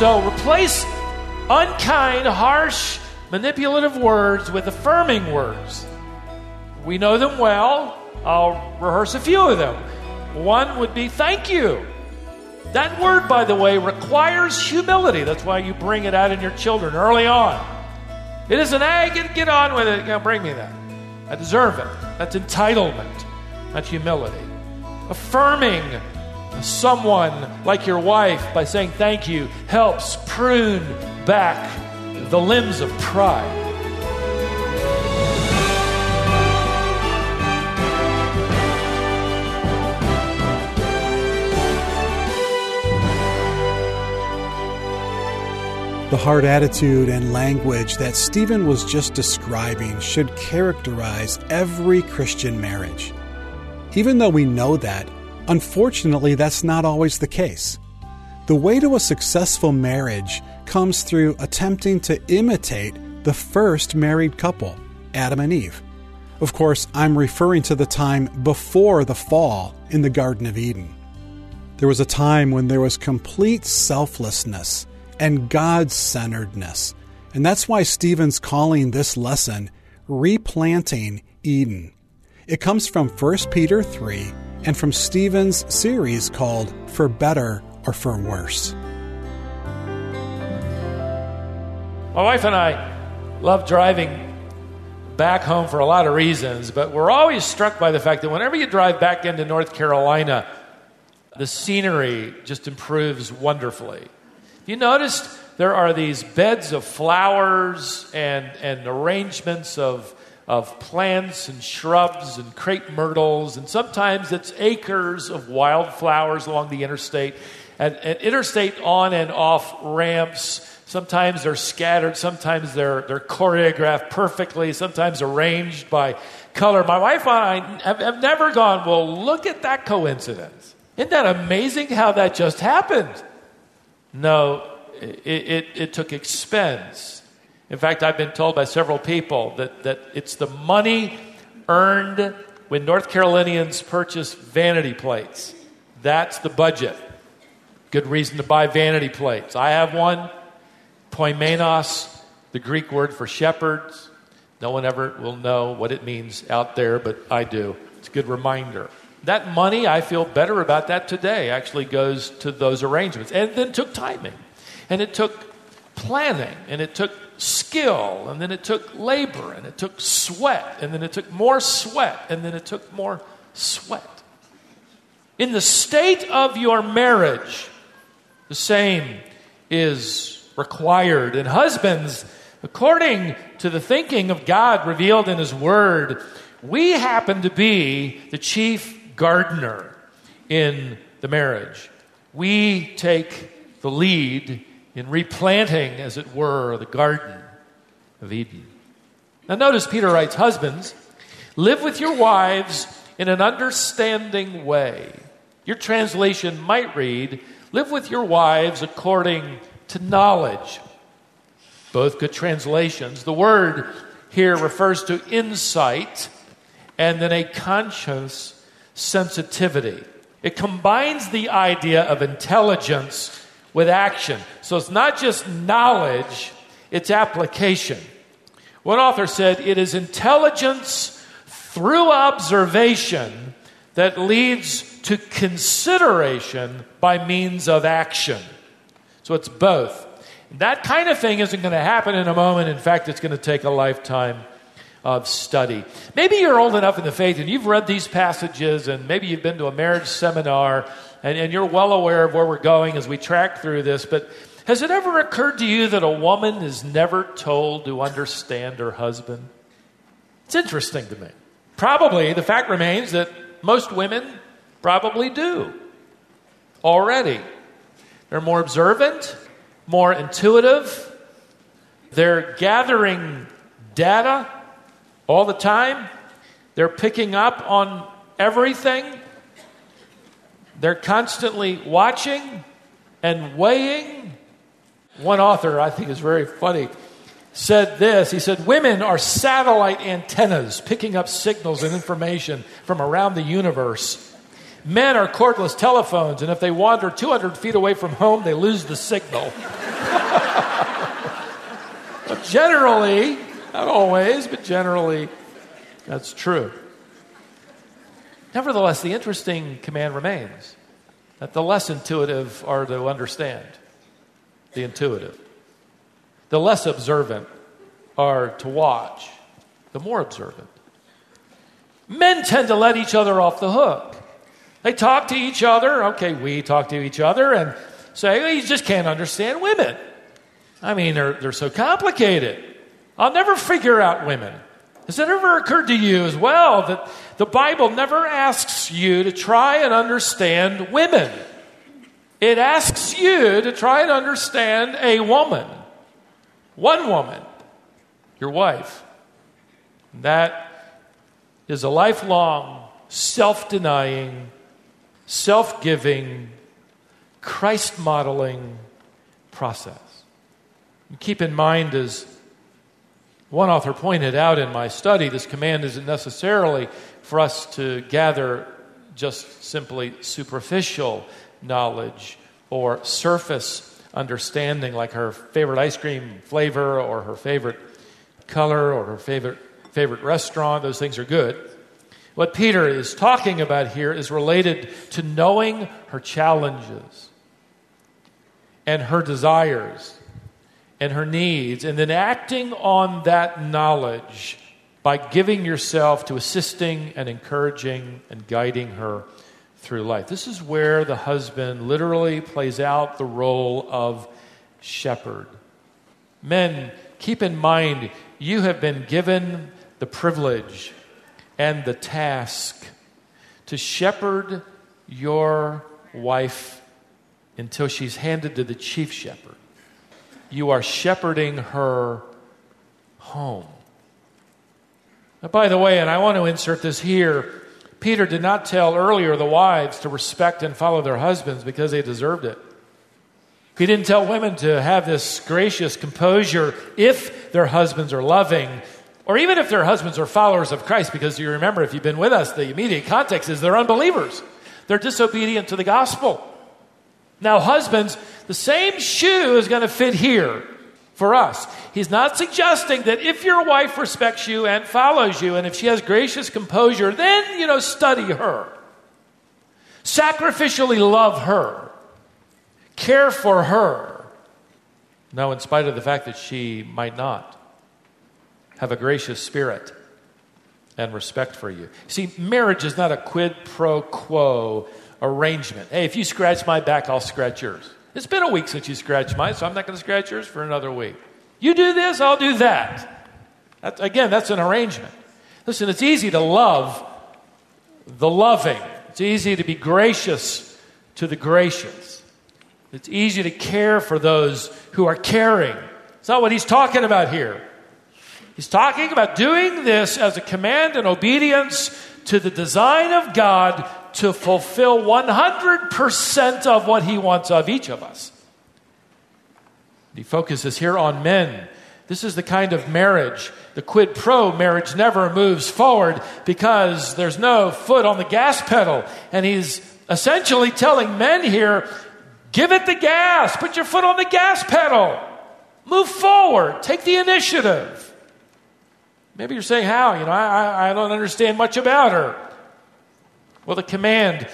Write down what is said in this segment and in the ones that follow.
So replace unkind, harsh, manipulative words with affirming words. We know them well. I'll rehearse a few of them. One would be thank you. That word, by the way, requires humility. That's why you bring it out in your children early on. It isn't, hey, get, get on with it. You know, bring me that. I deserve it. That's entitlement. That's humility. Affirming someone like your wife by saying thank you helps prune back the limbs of pride. The hard attitude and language that Stephen was just describing should characterize every Christian marriage. Even though we know that, unfortunately, that's not always the case. The way to a successful marriage comes through attempting to imitate the first married couple, Adam and Eve. Of course, I'm referring to the time before the fall in the Garden of Eden. There was a time when there was complete selflessness and God centeredness. And that's why Stephen's calling this lesson Replanting Eden. It comes from 1 Peter 3 and from Stephen's series called For Better or For Worse. My wife and I love driving back home for a lot of reasons, but we're always struck by the fact that whenever you drive back into North Carolina, the scenery just improves wonderfully. You noticed there are these beds of flowers and, and arrangements of, of plants and shrubs and crepe myrtles, and sometimes it's acres of wildflowers along the interstate. And, and interstate on and off ramps Sometimes they're scattered, sometimes they're, they're choreographed perfectly, sometimes arranged by color. My wife and I have, have, never gone, well, look at that coincidence. Isn't that amazing how that just happened? No, it, it, it took expense. In fact, I've been told by several people that, that it's the money earned when North Carolinians purchase vanity plates. That's the budget. Good reason to buy vanity plates. I have one. Poimenos, the Greek word for shepherds. No one ever will know what it means out there, but I do. It's a good reminder. That money, I feel better about that today, actually goes to those arrangements. And then took timing. And it took planning. And it took skill. And then it took labor. And it took sweat. And then it took more sweat. And then it took more sweat. In the state of your marriage, the same is required. And husbands, according to the thinking of God revealed in His Word, we happen to be the chief gardener in the marriage. We take the lead in replanting, as it were, the Garden of Eden. Now, notice Peter writes Husbands, live with your wives in an understanding way. Your translation might read, Live with your wives according to knowledge. Both good translations. The word here refers to insight and then a conscious sensitivity. It combines the idea of intelligence with action. So it's not just knowledge, it's application. One author said it is intelligence through observation that leads to consideration by means of action. So it's both. That kind of thing isn't going to happen in a moment. In fact, it's going to take a lifetime of study. Maybe you're old enough in the faith and you've read these passages, and maybe you've been to a marriage seminar, and, and you're well aware of where we're going as we track through this. But has it ever occurred to you that a woman is never told to understand her husband? It's interesting to me. Probably the fact remains that most women probably do already. They're more observant, more intuitive. They're gathering data all the time. They're picking up on everything. They're constantly watching and weighing. One author, I think is very funny, said this. He said, Women are satellite antennas picking up signals and information from around the universe. Men are cordless telephones, and if they wander 200 feet away from home, they lose the signal. generally, not always, but generally, that's true. Nevertheless, the interesting command remains that the less intuitive are to understand the intuitive, the less observant are to watch the more observant. Men tend to let each other off the hook. They talk to each other. Okay, we talk to each other and say, well, you just can't understand women. I mean, they're, they're so complicated. I'll never figure out women. Has it ever occurred to you as well that the Bible never asks you to try and understand women? It asks you to try and understand a woman. One woman, your wife. And That is a lifelong, self denying, self giving, Christ modeling process. Keep in mind, as one author pointed out in my study, this command isn't necessarily for us to gather just simply superficial knowledge or surface understanding, like her favorite ice cream flavor or her favorite color or her favorite favorite restaurant, those things are good. What Peter is talking about here is related to knowing her challenges and her desires and her needs, and then acting on that knowledge by giving yourself to assisting and encouraging and guiding her through life. This is where the husband literally plays out the role of shepherd. Men, keep in mind, you have been given the privilege and the task to shepherd your wife until she's handed to the chief shepherd. You are shepherding her home. Now, by the way, and I want to insert this here Peter did not tell earlier the wives to respect and follow their husbands because they deserved it. He didn't tell women to have this gracious composure if their husbands are loving or even if their husbands are followers of Christ, because you remember, if you've been with us, the immediate context is they're unbelievers. They're disobedient to the gospel. Now, husbands, the same shoe is going to fit here for us. He's not suggesting that if your wife respects you and follows you, and if she has gracious composure, then, you know, study her. Sacrificially love her. Care for her. Now, in spite of the fact that she might not have a gracious spirit and respect for you. See, marriage is not a quid pro quo arrangement. Hey, if you scratch my back, I'll scratch yours. It's been a week since you scratched mine, so I'm not going to scratch yours for another week. You do this, I'll do that. Again, that's an arrangement. Listen, it's easy to love the loving, it's easy to be gracious to the gracious. It's easy to care for those who are caring. It's not what he's talking about here. He's talking about doing this as a command and obedience to the design of God to fulfill 100% of what He wants of each of us. He focuses here on men. This is the kind of marriage, the quid pro marriage never moves forward because there's no foot on the gas pedal. And he's essentially telling men here give it the gas, put your foot on the gas pedal, move forward, take the initiative. Maybe you're saying, How? You know, I, I don't understand much about her. Well, the command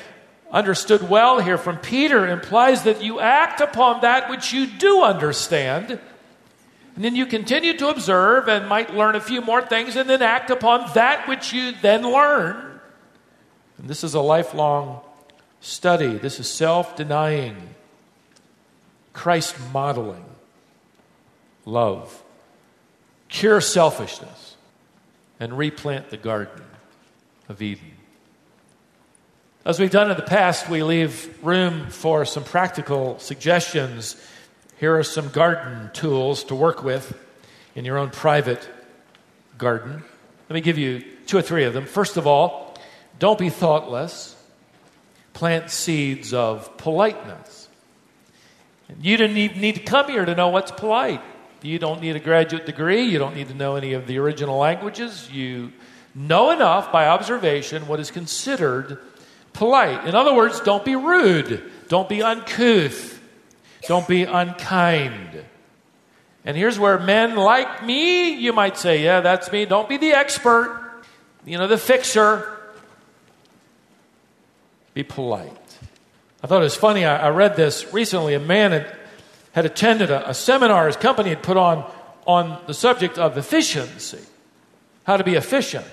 understood well here from Peter implies that you act upon that which you do understand. And then you continue to observe and might learn a few more things and then act upon that which you then learn. And this is a lifelong study. This is self denying, Christ modeling love, cure selfishness and replant the garden of Eden. As we've done in the past, we leave room for some practical suggestions. Here are some garden tools to work with in your own private garden. Let me give you two or three of them. First of all, don't be thoughtless. Plant seeds of politeness. You didn't need to come here to know what's polite. You don't need a graduate degree. You don't need to know any of the original languages. You know enough by observation what is considered polite. In other words, don't be rude, don't be uncouth, don't be unkind. And here's where men like me, you might say, yeah, that's me. Don't be the expert, you know, the fixer. Be polite. I thought it was funny. I, I read this recently. A man had, had attended a, a seminar his company had put on on the subject of efficiency, how to be efficient.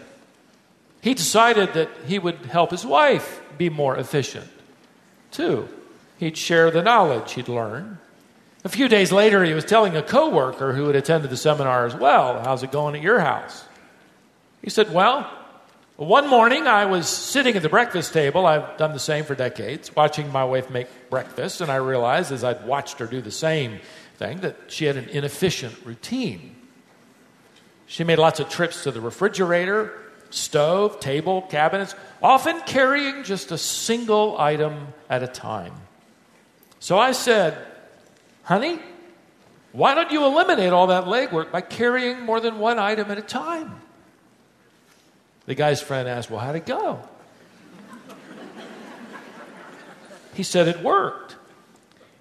He decided that he would help his wife be more efficient too. He'd share the knowledge he'd learned. A few days later, he was telling a coworker who had attended the seminar as well, How's it going at your house? He said, Well, one morning I was sitting at the breakfast table. I've done the same for decades, watching my wife make breakfast, and I realized as I'd watched her do the same thing that she had an inefficient routine. She made lots of trips to the refrigerator, stove, table, cabinets, often carrying just a single item at a time. So I said, Honey, why don't you eliminate all that legwork by carrying more than one item at a time? The guy's friend asked, Well, how'd it go? he said it worked.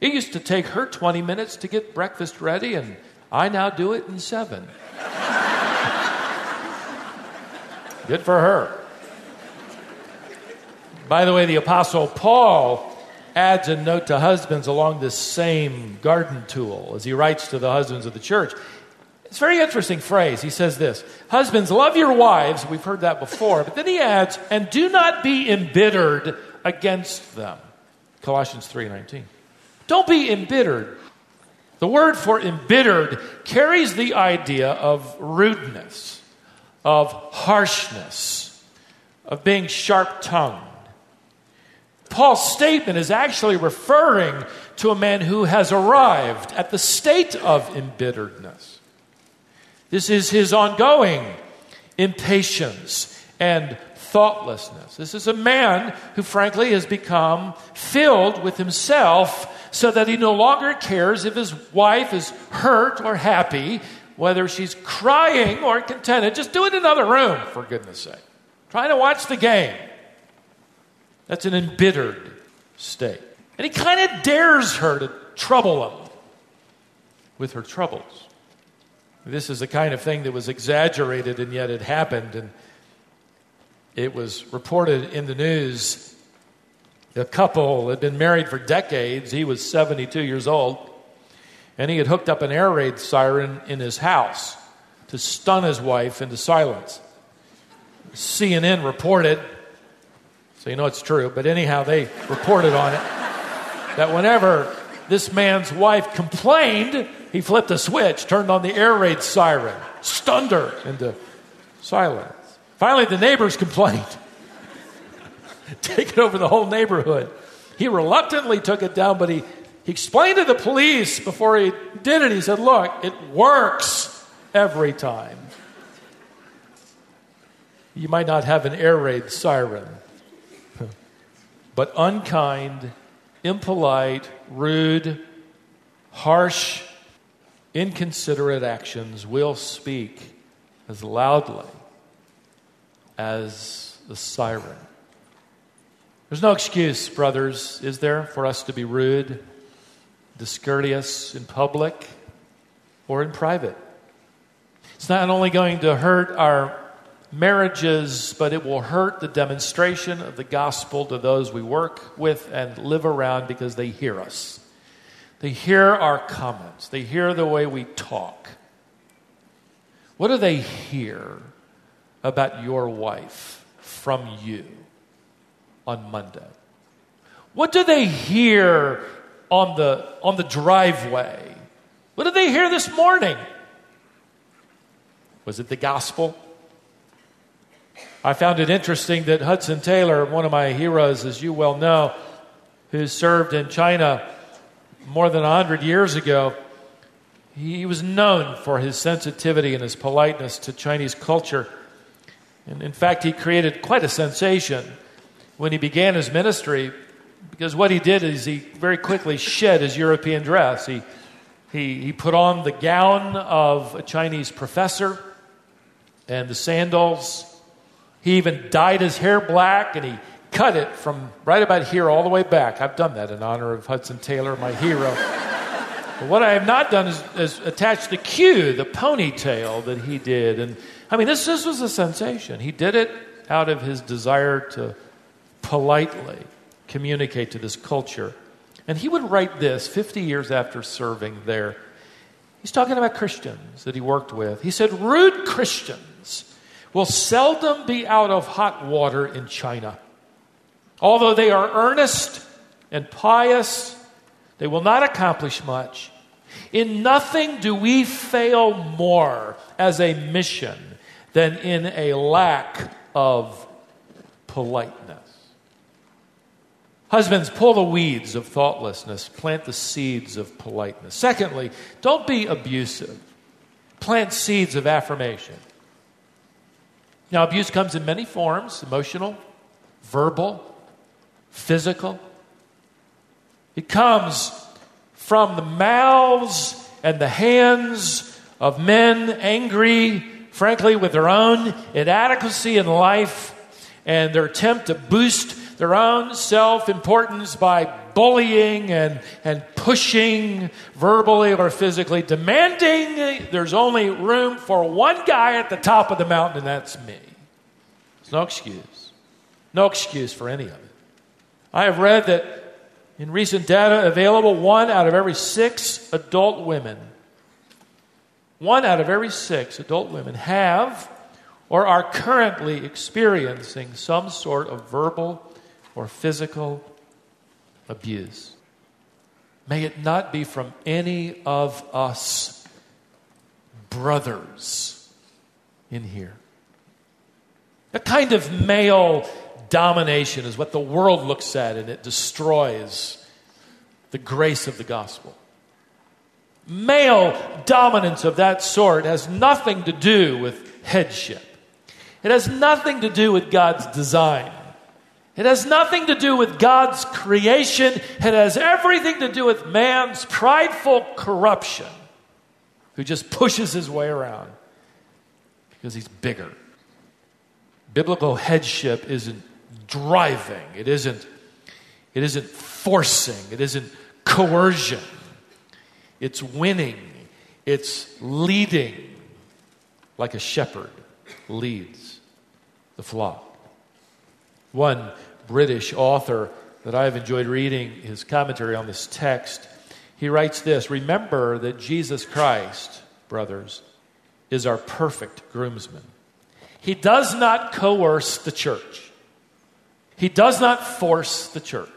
It used to take her 20 minutes to get breakfast ready, and I now do it in seven. Good for her. By the way, the Apostle Paul adds a note to husbands along this same garden tool as he writes to the husbands of the church. It's a very interesting phrase. He says this Husbands, love your wives. We've heard that before. But then he adds, and do not be embittered against them. Colossians 3:19. Don't be embittered. The word for embittered carries the idea of rudeness, of harshness, of being sharp tongued. Paul's statement is actually referring to a man who has arrived at the state of embitteredness. This is his ongoing impatience and thoughtlessness. This is a man who, frankly, has become filled with himself so that he no longer cares if his wife is hurt or happy, whether she's crying or contented. Just do it in another room, for goodness sake. Trying to watch the game. That's an embittered state. And he kind of dares her to trouble him with her troubles. This is the kind of thing that was exaggerated and yet it happened. And it was reported in the news. A couple had been married for decades. He was 72 years old. And he had hooked up an air raid siren in his house to stun his wife into silence. CNN reported so you know it's true. But anyhow, they reported on it that whenever this man's wife complained, he flipped a switch, turned on the air raid siren, stunned her into silence. Finally, the neighbors complained, taking over the whole neighborhood. He reluctantly took it down, but he, he explained to the police before he did it. He said, Look, it works every time. You might not have an air raid siren, but unkind, impolite, rude, harsh, inconsiderate actions will speak as loudly as the siren. There's no excuse, brothers, is there, for us to be rude, discourteous in public or in private? It's not only going to hurt our marriages, but it will hurt the demonstration of the gospel to those we work with and live around because they hear us. They hear our comments, they hear the way we talk. What do they hear about your wife from you on Monday? What do they hear on the, on the driveway? What did they hear this morning? Was it the gospel? I found it interesting that Hudson Taylor, one of my heroes, as you well know, who served in China more than 100 years ago, he was known for his sensitivity and his politeness to Chinese culture. And in fact, he created quite a sensation when he began his ministry because what he did is he very quickly shed his European dress. He, he, he put on the gown of a Chinese professor and the sandals he even dyed his hair black and he cut it from right about here all the way back. I've done that in honor of Hudson Taylor, my hero. but what I have not done is, is attach the cue, the ponytail that he did. And I mean, this, this was a sensation. He did it out of his desire to politely communicate to this culture. And he would write this 50 years after serving there. He's talking about Christians that he worked with. He said, Rude Christians will seldom be out of hot water in China. Although they are earnest and pious, they will not accomplish much. In nothing do we fail more as a mission than in a lack of politeness. Husbands, pull the weeds of thoughtlessness, plant the seeds of politeness. Secondly, don't be abusive, plant seeds of affirmation. Now, abuse comes in many forms emotional, verbal, physical. It comes from the mouths and the hands of men angry, frankly, with their own inadequacy in life and their attempt to boost their own self importance by bullying and, and pushing verbally or physically, demanding there's only room for one guy at the top of the mountain, and that's me. There's no excuse. No excuse for any of it. I have read that in recent data available, one out of every six adult women, one out of every six adult women have or are currently experiencing some sort of verbal or physical abuse. May it not be from any of us brothers in here. A kind of male domination is what the world looks at and it destroys the grace of the gospel. Male dominance of that sort has nothing to do with headship. It has nothing to do with God's design. It has nothing to do with God's creation. It has everything to do with man's prideful corruption who just pushes his way around because he's bigger. Biblical headship isn't driving, it isn't, it isn't forcing, it isn't coercion. It's winning, it's leading like a shepherd leads the flock. One British author that I have enjoyed reading his commentary on this text, he writes this Remember that Jesus Christ, brothers, is our perfect groomsman. He does not coerce the church, he does not force the church.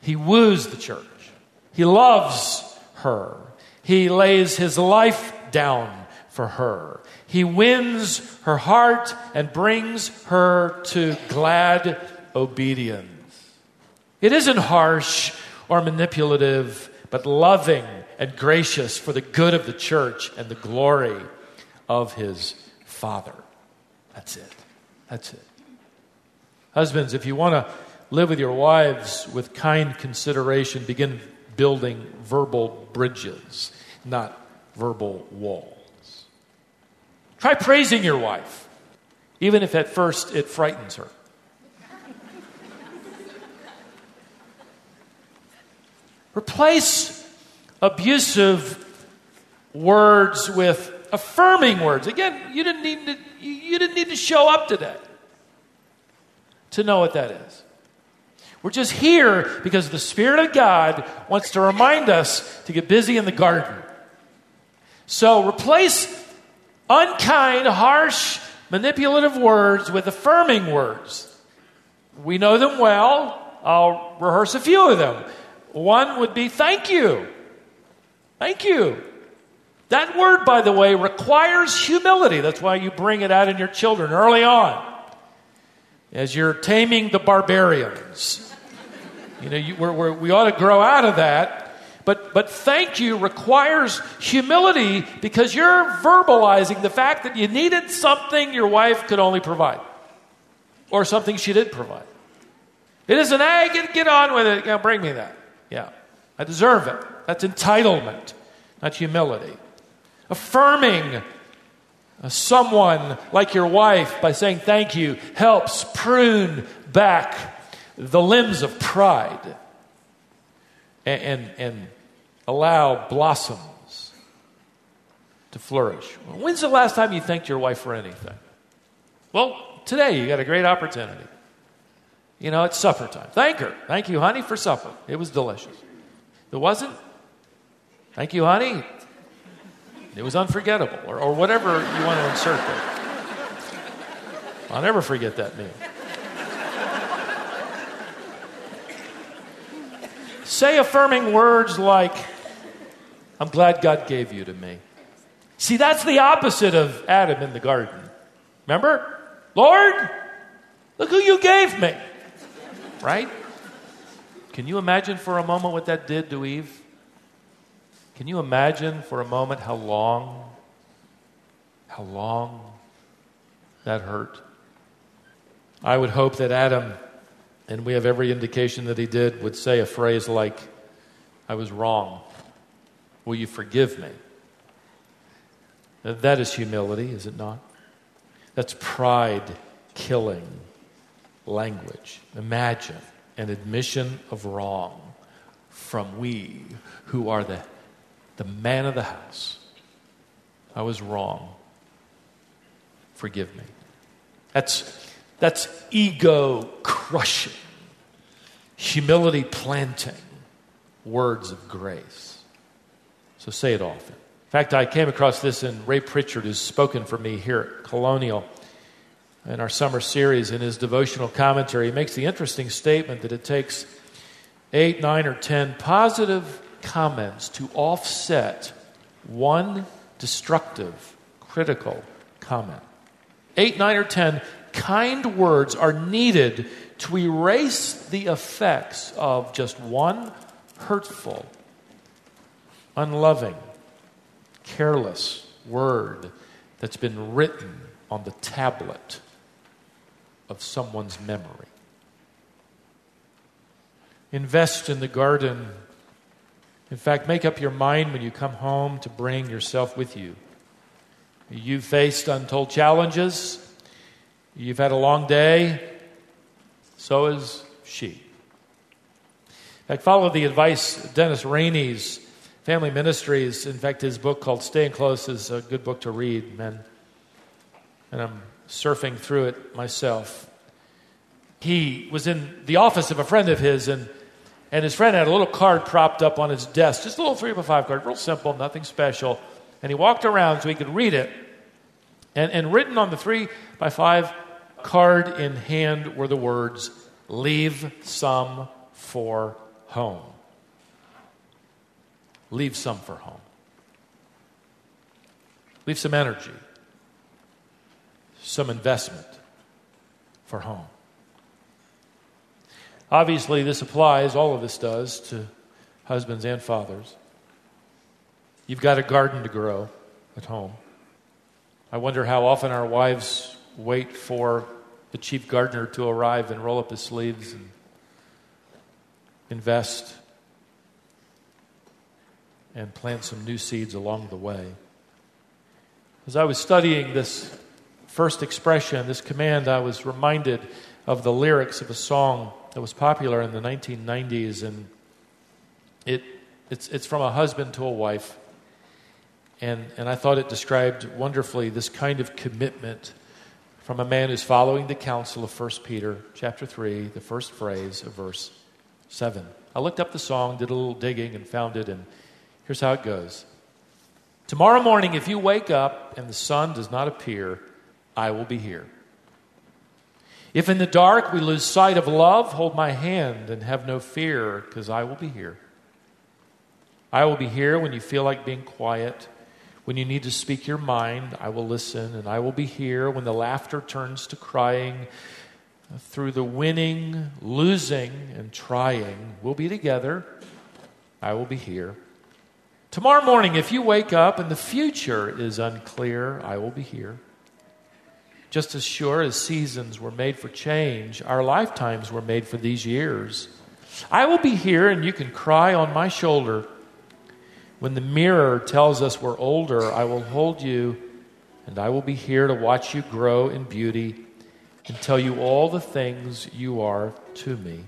He woos the church, he loves her, he lays his life down for her. He wins her heart and brings her to glad obedience. It isn't harsh or manipulative, but loving and gracious for the good of the church and the glory of his Father. That's it. That's it. Husbands, if you want to live with your wives with kind consideration, begin building verbal bridges, not verbal walls. Try praising your wife, even if at first it frightens her. Replace abusive words with affirming words. Again, you didn't need to, you didn't need to show up today to know what that is. We're just here because the Spirit of God wants to remind us to get busy in the garden. So replace unkind, harsh, manipulative words with affirming words. We know them well. I'll rehearse a few of them. One would be thank you. Thank you. That word, by the way, requires humility. That's why you bring it out in your children early on. As you're taming the barbarians. You know, you, we're, we're, we ought to grow out of that but, but thank you requires humility because you're verbalizing the fact that you needed something your wife could only provide or something she did provide. It isn't, hey, get, get on with it. You know, bring me that. Yeah, I deserve it. That's entitlement, not humility. Affirming someone like your wife, by saying thank you, helps prune back the limbs of pride and, and, and allow blossoms to flourish. When's the last time you thanked your wife for anything? Well, today you got a great opportunity. You know, it's supper time. Thank her. Thank you, honey, for supper. It was delicious. It wasn't? Thank you, honey. It was unforgettable, or, or whatever you want to insert there. I'll never forget that meal. Say affirming words like, I'm glad God gave you to me. See, that's the opposite of Adam in the garden. Remember? Lord, look who you gave me. Right? Can you imagine for a moment what that did to Eve? Can you imagine for a moment how long, how long that hurt? I would hope that Adam, and we have every indication that he did, would say a phrase like, I was wrong. Will you forgive me? That is humility, is it not? That's pride killing language. Imagine an admission of wrong from we who are the the man of the house. I was wrong. Forgive me. That's, that's ego crushing, humility planting words of grace. So say it often. In fact, I came across this in Ray Pritchard, who's spoken for me here at Colonial in our summer series. In his devotional commentary, he makes the interesting statement that it takes eight, nine, or ten positive comments to offset one destructive, critical comment. Eight, nine, or ten kind words are needed to erase the effects of just one hurtful, unloving, careless word that's been written on the tablet of someone's memory. Invest in the garden in fact, make up your mind when you come home to bring yourself with you. You've faced untold challenges. You've had a long day. So has she. In fact, follow the advice Dennis Rainey's Family Ministries. In fact, his book called Staying Close is a good book to read, men. And I'm surfing through it myself. He was in the office of a friend of his, and and his friend had a little card propped up on his desk, just a little three by five card, real simple, nothing special. And he walked around so he could read it. And, and written on the three by five card in hand were the words, Leave some for home. Leave some for home. Leave some energy, some investment for home. Obviously, this applies, all of this does, to husbands and fathers. You've got a garden to grow at home. I wonder how often our wives wait for the chief gardener to arrive and roll up his sleeves and invest and plant some new seeds along the way. As I was studying this first expression, this command, I was reminded of the lyrics of a song that was popular in the 1990s, and it, it's, it's from a husband to a wife. And, and I thought it described wonderfully this kind of commitment from a man who's following the counsel of 1 Peter chapter 3, the first phrase of verse 7. I looked up the song, did a little digging, and found it, and here's how it goes. Tomorrow morning, if you wake up and the sun does not appear, I will be here. If in the dark we lose sight of love, hold my hand and have no fear, because I will be here. I will be here when you feel like being quiet. When you need to speak your mind, I will listen, and I will be here when the laughter turns to crying. Through the winning, losing, and trying, we'll be together. I will be here. Tomorrow morning, if you wake up and the future is unclear, I will be here. Just as sure as seasons were made for change, our lifetimes were made for these years. I will be here and you can cry on my shoulder. When the mirror tells us we're older, I will hold you and I will be here to watch you grow in beauty and tell you all the things you are to me.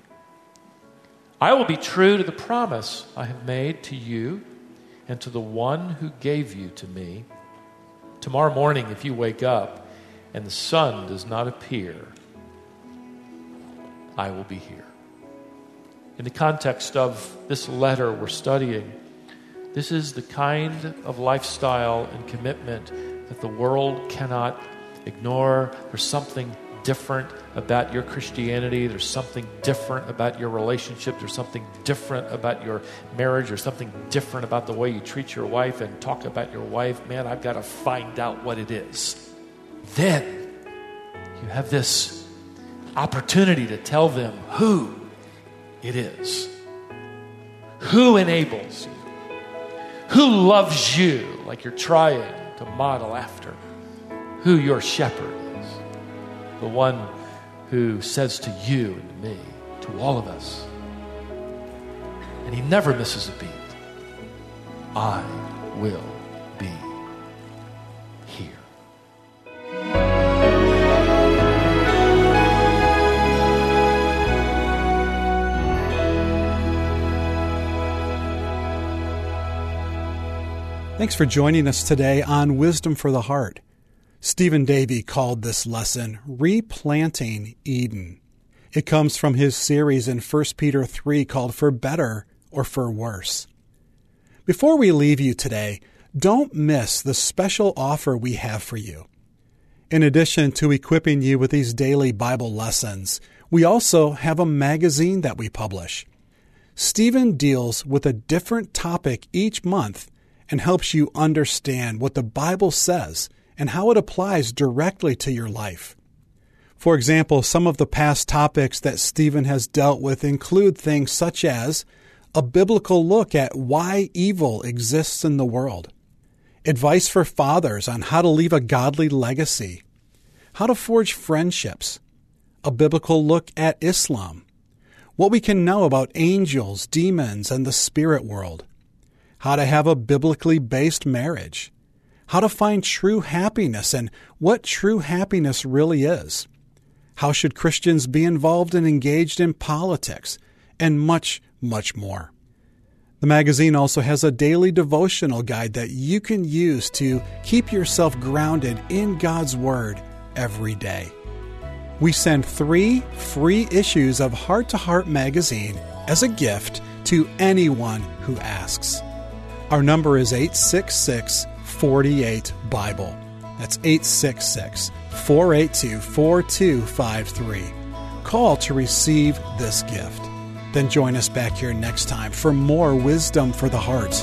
I will be true to the promise I have made to you and to the one who gave you to me. Tomorrow morning, if you wake up and the sun does not appear, I will be here. In the context of this letter we're studying, this is the kind of lifestyle and commitment that the world cannot ignore. There's something different about your Christianity. There's something different about your relationship. There's something different about your marriage. There's something different about the way you treat your wife and talk about your wife. Man, I've got to find out what it is. Then you have this opportunity to tell them who it is, who enables you, who loves you like you're trying to model after, who your shepherd is, the one who says to you and to me, to all of us, and he never misses a beat I will be Thanks for joining us today on Wisdom for the Heart. Stephen Davey called this lesson Replanting Eden. It comes from his series in 1 Peter 3 called For Better or For Worse. Before we leave you today, don't miss the special offer we have for you. In addition to equipping you with these daily Bible lessons, we also have a magazine that we publish. Stephen deals with a different topic each month and helps you understand what the Bible says and how it applies directly to your life. For example, some of the past topics that Stephen has dealt with include things such as a biblical look at why evil exists in the world, advice for fathers on how to leave a godly legacy, how to forge friendships, a biblical look at Islam, what we can know about angels, demons, and the spirit world, how to have a biblically based marriage, how to find true happiness and what true happiness really is. How should Christians be involved and engaged in politics? And much, much more. The magazine also has a daily devotional guide that you can use to keep yourself grounded in God's Word every day. We send three free issues of Heart to Heart magazine as a gift to anyone who asks. Our number is 866 48 Bible. That's 866 482 4253. Call to receive this gift. Then join us back here next time for more wisdom for the heart.